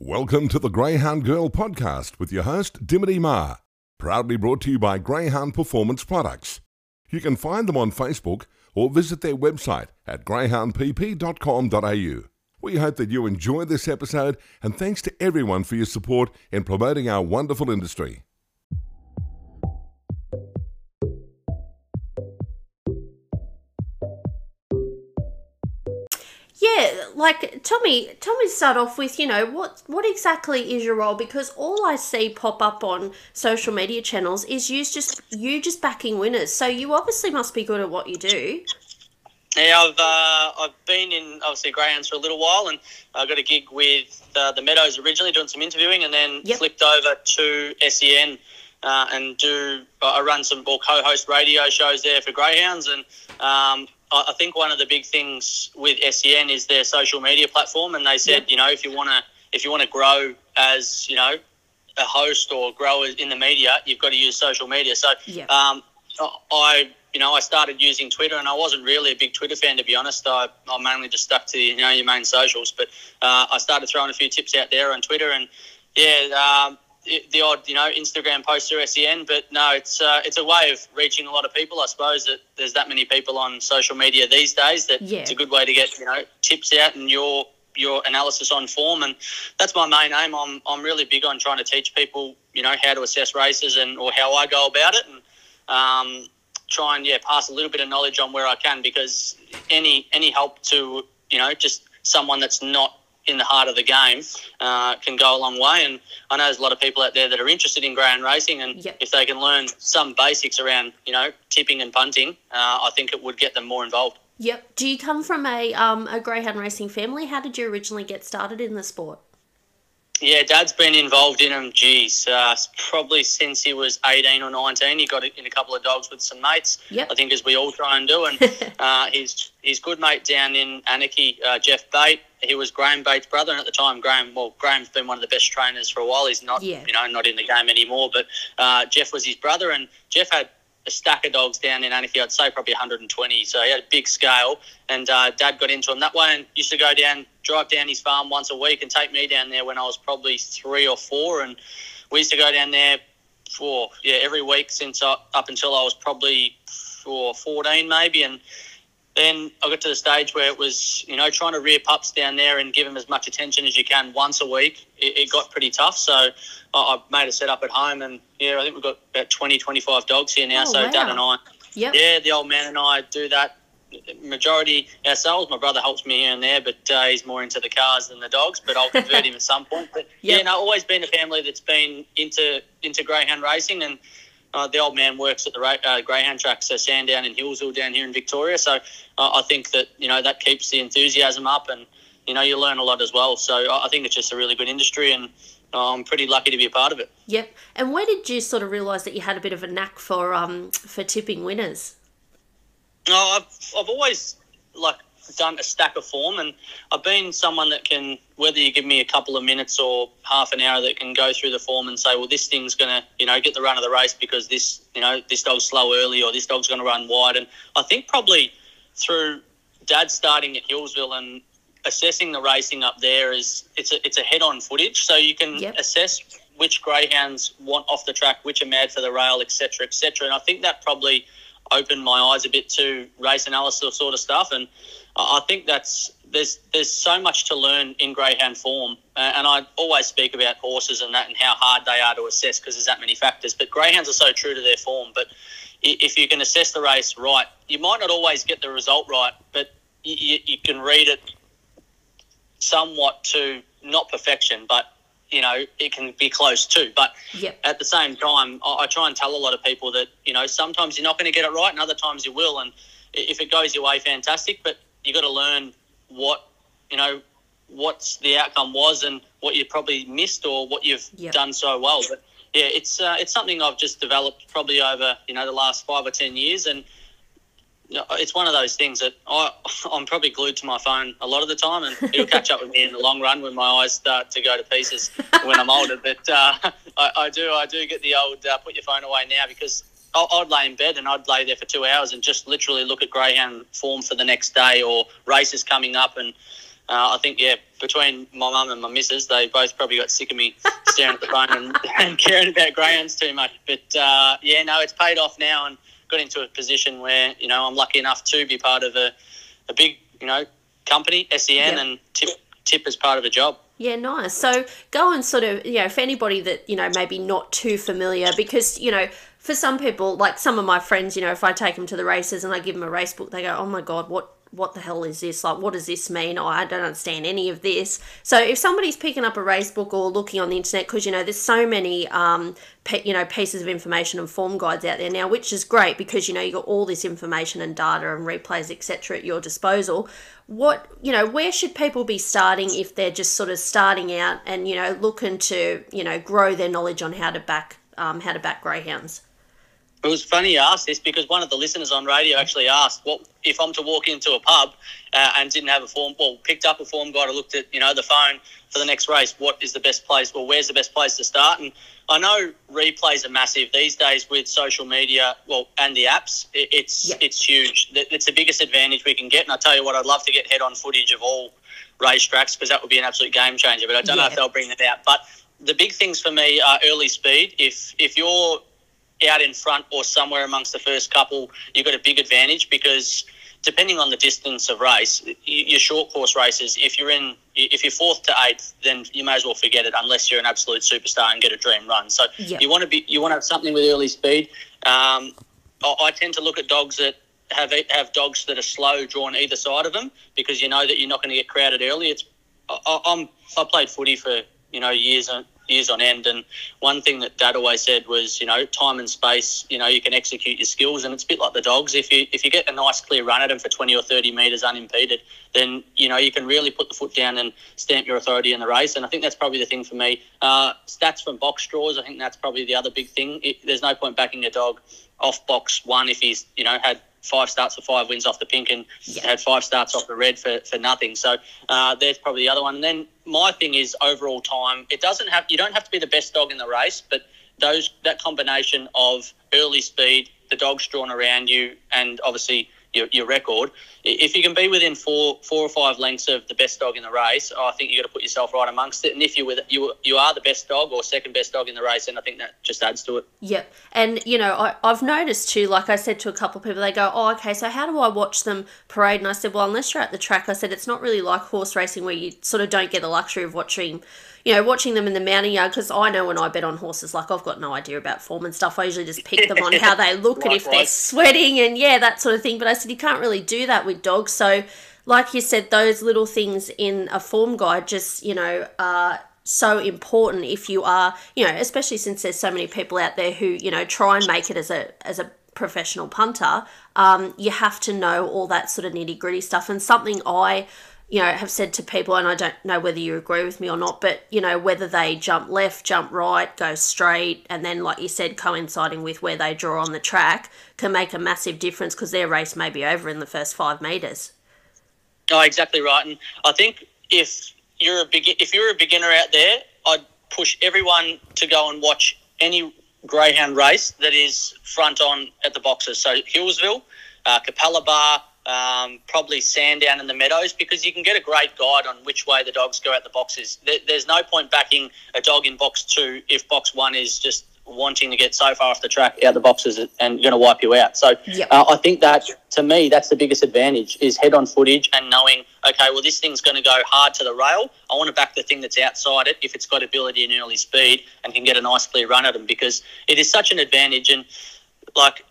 Welcome to the Greyhound Girl podcast with your host, Dimity Ma. Proudly brought to you by Greyhound Performance Products. You can find them on Facebook or visit their website at greyhoundpp.com.au. We hope that you enjoy this episode and thanks to everyone for your support in promoting our wonderful industry. Yeah, like tell me, tell me to start off with, you know, what what exactly is your role? Because all I see pop up on social media channels is you just you just backing winners. So you obviously must be good at what you do. Yeah, I've uh, I've been in obviously greyhounds for a little while, and I got a gig with uh, the Meadows originally doing some interviewing, and then Yep. flipped over to SEN uh, and do I run some or co-host radio shows there for greyhounds, and um, I, think one of the big things with SEN is their social media platform, and they said Yep. you know if you want to if you want to grow as you know a host or grow in the media, you've got to use social media. So Yeah. um, I, you know, I started using Twitter, and I wasn't really a big Twitter fan to be honest. I, I mainly just stuck to you know your main socials, but uh, I started throwing a few tips out there on Twitter, and yeah, um, the odd you know Instagram post through SEN. But no, it's uh, it's a way of reaching a lot of people. I suppose that there's that many people on social media these days that Yeah. it's a good way to get you know tips out and your your analysis on form and that's my main aim I'm, I'm really big on trying to teach people you know how to assess races and or how I go about it and um, try and yeah pass a little bit of knowledge on where I can because any any help to you know just someone that's not in the heart of the game uh, can go a long way and I know there's a lot of people out there that are interested in greyhound racing and Yep. if they can learn some basics around you know tipping and punting uh, I think it would get them more involved. Yep. Do you come from a um a greyhound racing family? How did you originally get started in the sport? Yeah, Dad's been involved in them. Geez, uh, probably since he was eighteen or nineteen. He got in a couple of dogs with some mates. Yep. I think as we all try and do. And uh, his his good mate down in Anakie, uh, Jeff Bate. He was Graham Bate's brother, and at the time, Graham. Well, Graham's been one of the best trainers for a while. He's not, Yeah. you know, not in the game anymore. But uh, Jeff was his brother, and Jeff had a stack of dogs down in Anakie. I'd say probably 120. So he had a big scale, and uh, Dad got into him that way, and used to go down, drive down his farm once a week, and take me down there when I was probably three or four, and we used to go down there for yeah every week since I, up until I was probably for 14 maybe, and then I got to the stage where it was, you know, trying to rear pups down there and give them as much attention as you can once a week. It, it got pretty tough. So I, I made a setup at home and, yeah, I think we've got about 20, 25 dogs here now. Oh, so wow. Dad and I, Yep. yeah, the old man and I do that majority ourselves. My brother helps me here and there, but uh, he's more into the cars than the dogs. But I'll convert him at some point. But Yep. yeah, no, always been a family that's been into into greyhound racing, and uh, the old man works at the uh, greyhound track, so Sandown and Healesville down here in Victoria. So uh, I think that you know that keeps the enthusiasm up, and you know you learn a lot as well. So I think it's just a really good industry, and I'm pretty lucky to be a part of it. Yep. And where did you sort of realise that you had a bit of a knack for um for tipping winners? No, I've, I've always like done a stack of form, and I've been someone that can, whether you give me a couple of minutes or half an hour, that can go through the form and say, well, this thing's gonna, you know, get the run of the race because this, you know, this dog's slow early or this dog's gonna run wide. And I think probably through Dad starting at Healesville and assessing the racing up there is it's a it's a head on footage, so you can Yep. assess which greyhounds want off the track, which are mad for the rail, etc., etc. And I think that probably opened my eyes a bit to race analysis sort of stuff. And I think that's there's there's so much to learn in greyhound form, and I always speak about horses and that and how hard they are to assess because there's that many factors. But greyhounds are so true to their form. But if you can assess the race right, you might not always get the result right, but you, you can read it somewhat to not perfection, but you know it can be close too. But Yep. at the same time, I, I try and tell a lot of people that you know sometimes you're not going to get it right, and other times you will. And if it goes your way, fantastic. But you got to learn what you know what's the outcome was and what you probably missed or what you've Yep. done so well. But yeah, it's uh, it's something I've just developed probably over you know the last five or ten years, and it's one of those things that I I'm probably glued to my phone a lot of the time, and it'll catch up with me in the long run when my eyes start to go to pieces when I'm older. But uh, I, I do I do get the old uh, put your phone away now because. I- I'd lay in bed and I'd lay there for two hours and just literally look at greyhound form for the next day or races coming up and uh, I think yeah, between my mum and my missus, they both probably got sick of me staring at the phone and, and caring about greyhounds too much. But uh, yeah, no, it's paid off now and got into a position where you know I'm lucky enough to be part of a, a big you know company, SEN, yep. and tip tip as part of a job. Yeah, nice. So go and sort of, you know, for anybody that, you know, maybe not too familiar, because, you know, for some people, like some of my friends, you know, if I take them to the races and I give them a race book, they go, oh my God, what what the hell is this? Like, what does this mean? Oh, I don't understand any of this. So, if somebody's picking up a race book or looking on the internet, because you know, there's so many, um, pe- you know, pieces of information and form guides out there now, which is great because you know you got all this information and data and replays, etc., at your disposal. What you know, where should people be starting if they're just sort of starting out and you know looking to you know grow their knowledge on how to back um, how to back greyhounds? It was funny you asked this because one of the listeners on radio actually asked, "What if I'm to walk into a pub uh, and didn't have a form? Well, picked up a form guide, or looked at you know the phone for the next race. What is the best place? Well, where's the best place to start?" And I know replays are massive these days with social media, well, and the apps. It, it's it's huge. It's the biggest advantage we can get. And I tell you what, I'd love to get head-on footage of all racetracks because that would be an absolute game changer. But I don't yeah. know if they'll bring that out. But the big things for me are early speed. If if you're out in front or somewhere amongst the first couple, you've got a big advantage because depending on the distance of race, your short course races, if you're in, if you're fourth to eighth, then you may as well forget it unless you're an absolute superstar and get a dream run. So yep. you want to be, you want to have something with early speed. Um, I, I tend to look at dogs that have have dogs that are slow drawn either side of them because you know that you're not going to get crowded early. It's I, I'm I played footy for you know years years on end. And one thing that Dad always said was, you know, time and space. You know, you can execute your skills, and it's a bit like the dogs. If you if you get a nice clear run at them for twenty or thirty meters unimpeded, then you know you can really put the foot down and stamp your authority in the race. And I think that's probably the thing for me. Uh, stats from box draws. I think that's probably the other big thing. It, there's no point backing a dog off box one if he's you know had five starts for five wins off the pink and yeah. had five starts off the red for, for nothing. So uh, there's probably the other one. And then my thing is overall time. It doesn't have you don't have to be the best dog in the race, but those that combination of early speed, the dogs drawn around you, and obviously your, your record. If you can be within four four or five lengths of the best dog in the race, I think you got to put yourself right amongst it. And if you with you you are the best dog or second best dog in the race, and I think that just adds to it. Yep, and you know I, I've noticed too. Like I said to a couple of people, they go, "Oh, okay, so how do I watch them parade?" And I said, "Well, unless you're at the track, I said it's not really like horse racing where you sort of don't get the luxury of watching." You know, watching them in the mounting yard because I know when I bet on horses, like I've got no idea about form and stuff. I usually just pick them on how they look and if they're sweating and yeah, that sort of thing. But I said you can't really do that with dogs. So, like you said, those little things in a form guide just you know are so important if you are you know especially since there's so many people out there who you know try and make it as a as a professional punter um, you have to know all that sort of nitty gritty stuff and something i you know, have said to people, and I don't know whether you agree with me or not, but you know, whether they jump left, jump right, go straight, and then, like you said, coinciding with where they draw on the track can make a massive difference because their race may be over in the first five meters. Oh, exactly right. And I think if you're a big, if you're a beginner out there, I'd push everyone to go and watch any greyhound race that is front on at the boxes. So Healesville, uh, Capalaba, um, probably Sandown in the Meadows because you can get a great guide on which way the dogs go out the boxes. There, there's no point backing a dog in box two if box one is just wanting to get so far off the track out the boxes and going to wipe you out. So yep. uh, I think that to me that's the biggest advantage is head on footage and knowing okay well this thing's going to go hard to the rail. I want to back the thing that's outside it if it's got ability and early speed and can get a nice clear run at them because it is such an advantage and like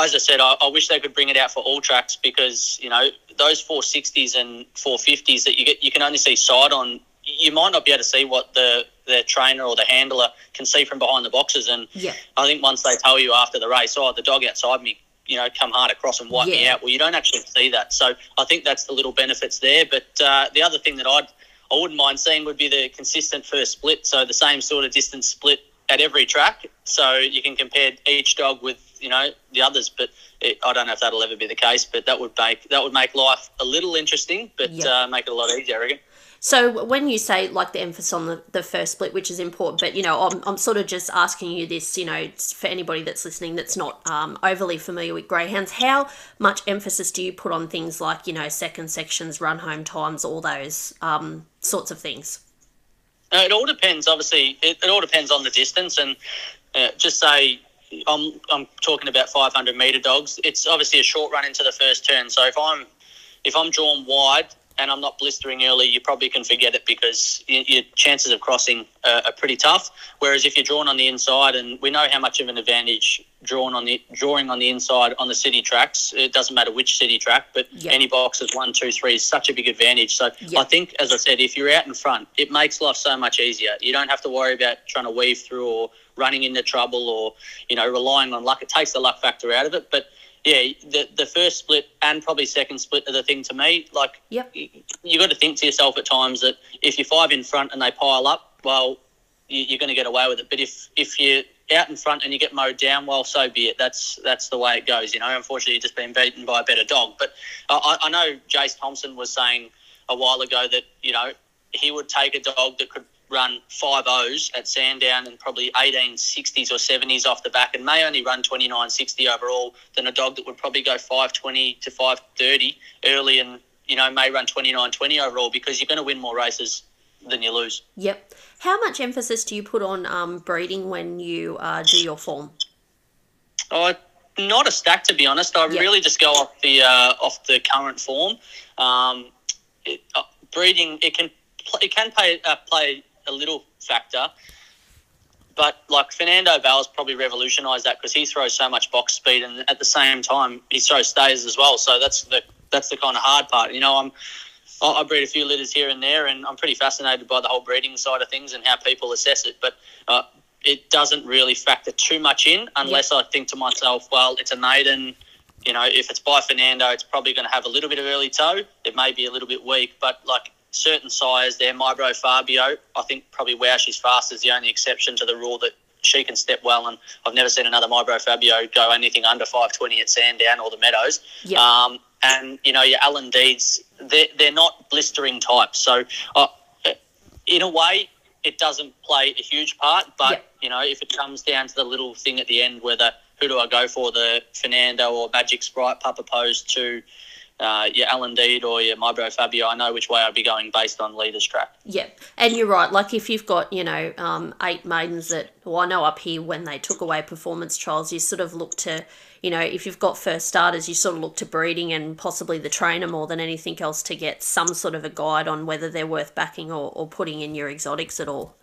as I said, I, I, wish they could bring it out for all tracks because you know those 460s and 450s that you get, you can only see side on. You might not be able to see what the the trainer or the handler can see from behind the boxes. And yeah. I think once they tell you after the race, oh, the dog outside me, you know, come hard across and wipe yeah. me out. Well, you don't actually see that. So I think that's the little benefits there. But uh, the other thing that I'd I wouldn't mind seeing would be the consistent first split. So the same sort of distance split at every track. So you can compare each dog with you know the others. But it, I don't know if that'll ever be the case. But that would make that would make life a little interesting, but yep. uh, make it a lot easier. I reckon. So when you say like the emphasis on the, the first split, which is important, but you know, I'm, I'm sort of just asking you this, you know, for anybody that's listening that's not um, overly familiar with greyhounds, how much emphasis do you put on things like, you know, second sections, run home times, all those um, sorts of things? Uh, it all depends. Obviously, it, it all depends on the distance, and uh, just say I'm I'm talking about 500 meter dogs. It's obviously a short run into the first turn. So if I'm if I'm drawn wide and I'm not blistering early, you probably can forget it because your chances of crossing are, are, pretty tough. Whereas if you're drawn on the inside, and we know how much of an advantage drawn on the drawing on the inside on the city tracks, it doesn't matter which city track, but yep. any boxes one, two, three is such a big advantage. So yep. I think, as I said, if you're out in front, it makes life so much easier. You don't have to worry about trying to weave through or running into trouble or you know relying on luck. It takes the luck factor out of it, but yeah, the the first split and probably second split are the thing to me. Like, yep. you, got to think to yourself at times that if you're five in front and they pile up, well, you, are going to get away with it. But if if you're out in front and you get mowed down, well, so be it. That's that's the way it goes. You know, unfortunately, you're just being beaten by a better dog. But I, I know Jace Thompson was saying a while ago that you know he would take a dog that could run five O's at Sandown and probably 1860s or 70s off the back and may only run 2960 overall than a dog that would probably go 520 to 530 early and, you know, may run 2920 overall because you're going to win more races than you lose. Yep. How much emphasis do you put on um, breeding when you uh, do your form? Oh, not a stack to be honest. I yep. really just go off the uh, off the current form. Um, it, uh, breeding it can it can play uh, play a little factor. But like Fernando Bale's probably revolutionised that because he throws so much box speed, and at the same time he throws stays as well. So that's the that's the kind of hard part. You know, I'm I breed a few litters here and there, and I'm pretty fascinated by the whole breeding side of things and how people assess it. But uh, it doesn't really factor too much in unless I think to myself, well, it's a maiden. You know, if it's by Fernando, it's probably going to have a little bit of early toe. It may be a little bit weak, but like certain sires there. Mybro Fabio, I think probably Wow She's Fast is the only exception to the rule that she can step well. And I've never seen another Mybro Fabio go anything under 520 at Sandown or the Meadows. Yep. Um, and, you know, your Allen Deeds, they're, they're not blistering types. So, uh, in a way, it doesn't play a huge part. But, yep. you know, if it comes down to the little thing at the end, whether who do I go for, the Fernando or Magic Sprite Papa opposed to uh, your Allen Deed or your My Bro Fabio, I know which way I'd be going based on leader's track. Yeah, and you're right. Like if you've got, you know, um, eight maidens that, well, I know up here when they took away performance trials, you sort of look to, you know, if you've got first starters, you sort of look to breeding and possibly the trainer more than anything else to get some sort of a guide on whether they're worth backing or, or putting in your exotics at all.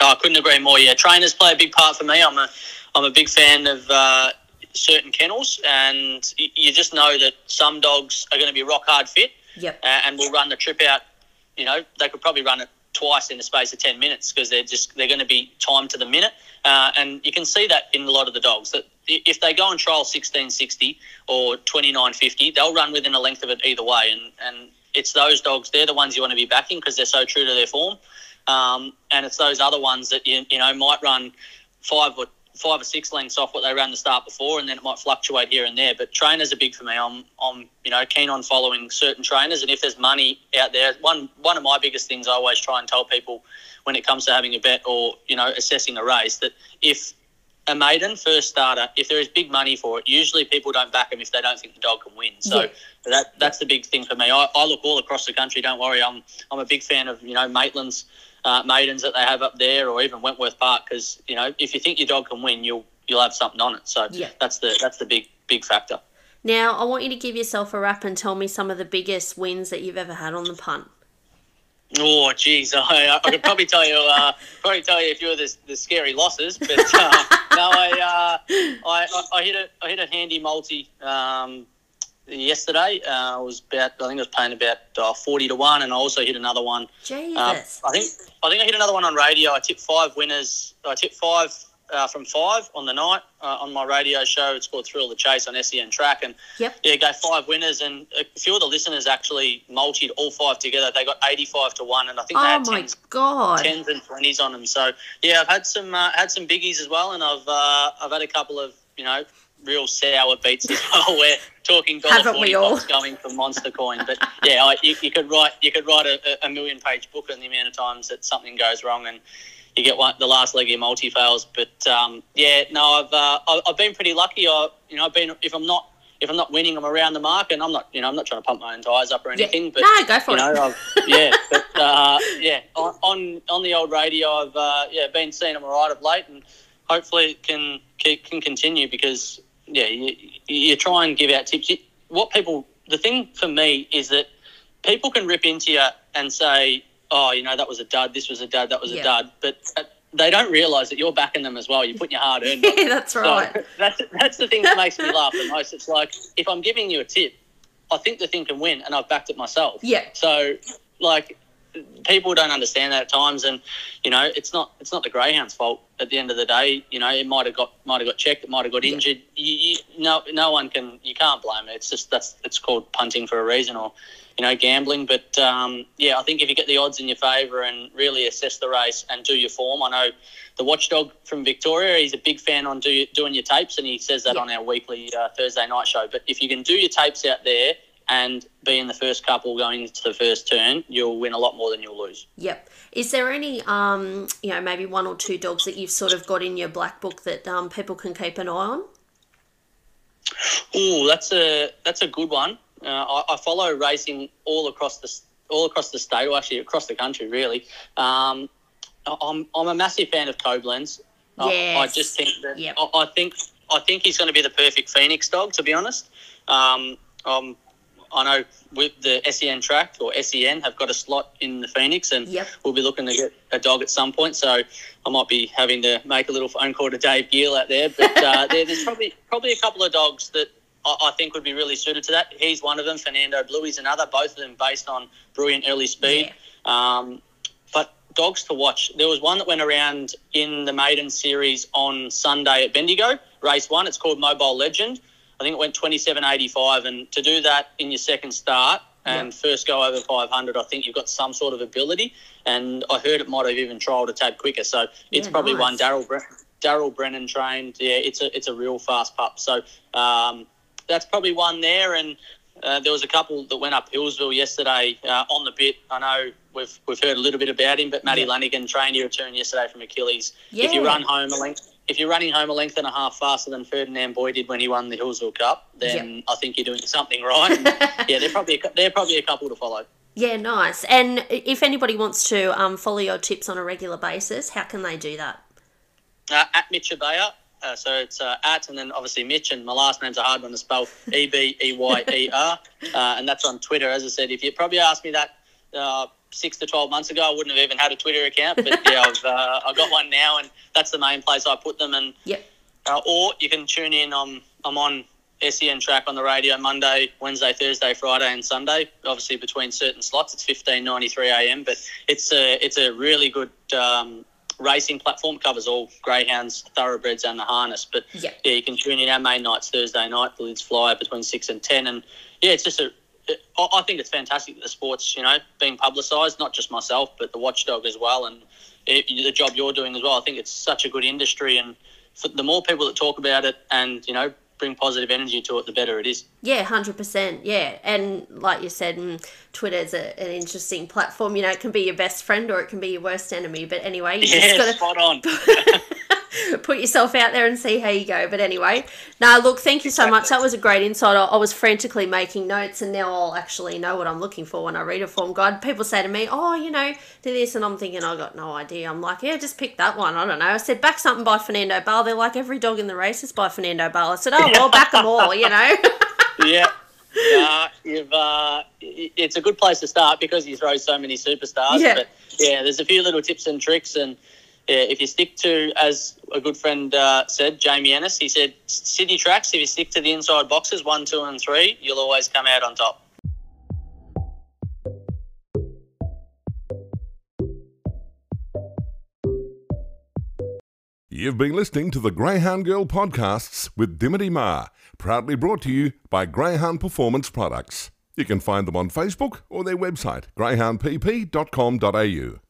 Oh, I couldn't agree more. Yeah, trainers play a big part for me. I'm a, I'm a big fan of. Uh, certain kennels, and you just know that some dogs are going to be rock hard fit. Yep. Uh, and will run the trip out. You know, they could probably run it twice in the space of 10 minutes because they're just they're going to be timed to the minute uh, and you can see that in a lot of the dogs that if they go and trial 1660 or 2950 they'll run within a length of it either way and and it's those dogs they're the ones you want to be backing because they're so true to their form um, and it's those other ones that you, you know might run five or five or six lengths off what they ran the start before, and then it might fluctuate here and there. But trainers are big for me. I'm, I'm, you know, keen on following certain trainers, and if there's money out there, one one of my biggest things I always try and tell people when it comes to having a bet or you know assessing a race that if a maiden first starter, if there is big money for it, usually people don't back them if they don't think the dog can win. So yeah. that that's the big thing for me. I, I look all across the country. Don't worry, I'm I'm a big fan of you know Maitland's uh, maidens that they have up there, or even Wentworth Park, because you know if you think your dog can win, you'll you'll have something on it. So yeah. that's the that's the big big factor. Now I want you to give yourself a wrap and tell me some of the biggest wins that you've ever had on the punt. Oh, geez, I, I could probably tell you, uh, probably tell you a few of the, the scary losses, but uh, no, I, uh, I, I hit a, I hit a handy multi um, yesterday. Uh, was about I think I was paying about uh, forty to one, and I also hit another one. Jesus. Uh, I think I think I hit another one on radio. I tipped five winners. I tipped five uh, from five on the night uh, on my radio show. It's called Thrill the Chase on SEN Track, and yep. yeah, go five winners, and a few of the listeners actually multied all five together. They got eighty-five to one, and I think they oh had my tens, god, tens and twenties on them. So yeah, I've had some uh, had some biggies as well, and I've uh, I've had a couple of you know real sour beats as well. We're talking dollar forty bucks going for Monster Coin, but yeah, I, you, you could write you could write a, a million page book on the amount of times that something goes wrong and you get one the last leg of your multi fails. But um, yeah, no, I've uh, I've been pretty lucky. I you know I've been if I'm not if I'm not winning, I'm around the mark, and I'm not you know I'm not trying to pump my own tires up or Yeah. anything. But no, go for you it. know, I've, yeah, but uh, yeah, on, on the old radio, I've uh, yeah been seeing them all right of late, and hopefully it can can can continue because yeah, you, you try and give out tips. What people, the thing for me is that people can rip into you and say, oh, you know, that was a dud, this was a dud, that was Yeah. a dud, but they don't realise that you're backing them as well. You're putting your hard earned. yeah, that's right. So that's that's the thing that makes me laugh the most. It's like if I'm giving you a tip, I think the thing can win, and I've backed it myself. Yeah. So like people don't understand that at times, and you know it's not it's not the greyhound's fault at the end of the day. You know it might have got might have got checked, it might have got injured. You, you, no no one can you can't blame it. It's just that's it's called punting for a reason, or you know gambling. But um, yeah, I think if you get the odds in your favour and really assess the race and do your form, I know the watchdog from Victoria. He's a big fan on do, doing your tapes, and he says that Yeah. on our weekly uh, Thursday night show. But if you can do your tapes out there and be in the first couple going into the first turn, you'll win a lot more than you'll lose. Yep. Is there any, um, you know, maybe one or two dogs that you've sort of got in your black book that um, people can keep an eye on? Oh, that's a that's a good one. Uh, I, I follow racing all across the all across the state, or actually across the country, really. Um, I'm I'm a massive fan of Koblenz. I, I just think that Yep. I, I think I think he's going to be the perfect Phoenix dog. To be honest, um, um, I know with the SEN track or SEN have got a slot in the Phoenix, and Yep. we'll be looking to get a dog at some point. So I might be having to make a little phone call to Dave Gill out there. But uh, there, there's probably probably a couple of dogs that I, I think would be really suited to that. He's one of them. Fernando Bluey's another. Both of them based on brilliant early speed. Um, but dogs to watch. There was one that went around in the maiden series on Sunday at Bendigo, race one. It's called Mobile Legend. I think it went 27.85. And to do that in your second start and first go over 500, I think you've got some sort of ability. And I heard it might have even trialled a tad quicker. So it's Yeah, probably nice. one Daryl Bre- Daryl Brennan trained. Yeah, it's a it's a real fast pup. So um, that's probably one there. And uh, there was a couple that went up Healesville yesterday uh, on the bit. I know we've we've heard a little bit about him, but Matty Yeah. Lanigan trained your return yesterday from Achilles. If you run home a length, if you're running home a length and a half faster than Ferdinand Boy did when he won the Healesville Cup, then I think you're doing something right. Yeah, they're probably a, they're probably a couple to follow. Yeah, nice. And if anybody wants to um, follow your tips on a regular basis, how can they do that? Uh, at Mitch Ebeyer. Uh, so it's uh, at and then obviously Mitch and my last name's a hard one to spell E B E Y E R uh, and that's on Twitter. As I said, if you probably asked me that uh, six to twelve months ago, I wouldn't have even had a Twitter account. But yeah, I've uh, I've got one now, and that's the main place I put them. And Yep. uh, or you can tune in. I'm I'm on SEN track on the radio Monday, Wednesday, Thursday, Friday, and Sunday. Obviously between certain slots, it's fifteen ninety three AM. But it's a it's a really good um, racing platform. Covers all greyhounds, thoroughbreds, and the harness. But Yep. yeah, you can tune in our main nights Thursday night. The lids fly between six and ten, and yeah, it's just a. I I think it's fantastic that the sports, you know, being publicised. Not just myself, but the watchdog as well, and it, the job you're doing as well. I think it's such a good industry, and the more people that talk about it, and you know, bring positive energy to it, the better it is. Yeah, hundred percent. Yeah, and like you said, mm, Twitter's a, an interesting platform. You know, it can be your best friend or it can be your worst enemy. But anyway, you Yeah, just got to. spot on. put yourself out there and see how you go. But anyway, now look, thank you so much. That was a great insight. I, I was frantically making notes, and now I'll actually know what I'm looking for when I read a form guide. People say to me, "Oh, you know, do this," and I'm thinking, I got no idea. I'm like, yeah, just pick that one. I don't know. I said back something by Fernando Bale. They're like every dog in the race is by Fernando Bale. I said, oh well, back them all. You know. yeah. Uh, uh, it's a good place to start because you throw so many superstars. Yeah. But yeah, there's a few little tips and tricks, and if you stick to, as a good friend uh, said, Jamie Ennis, he said, city tracks. If you stick to the inside boxes, one, two, and three, you'll always come out on top. You've been listening to the Greyhound Girl podcasts with Dimity Ma, proudly brought to you by Greyhound Performance Products. You can find them on Facebook or their website, greyhoundpp.com.au.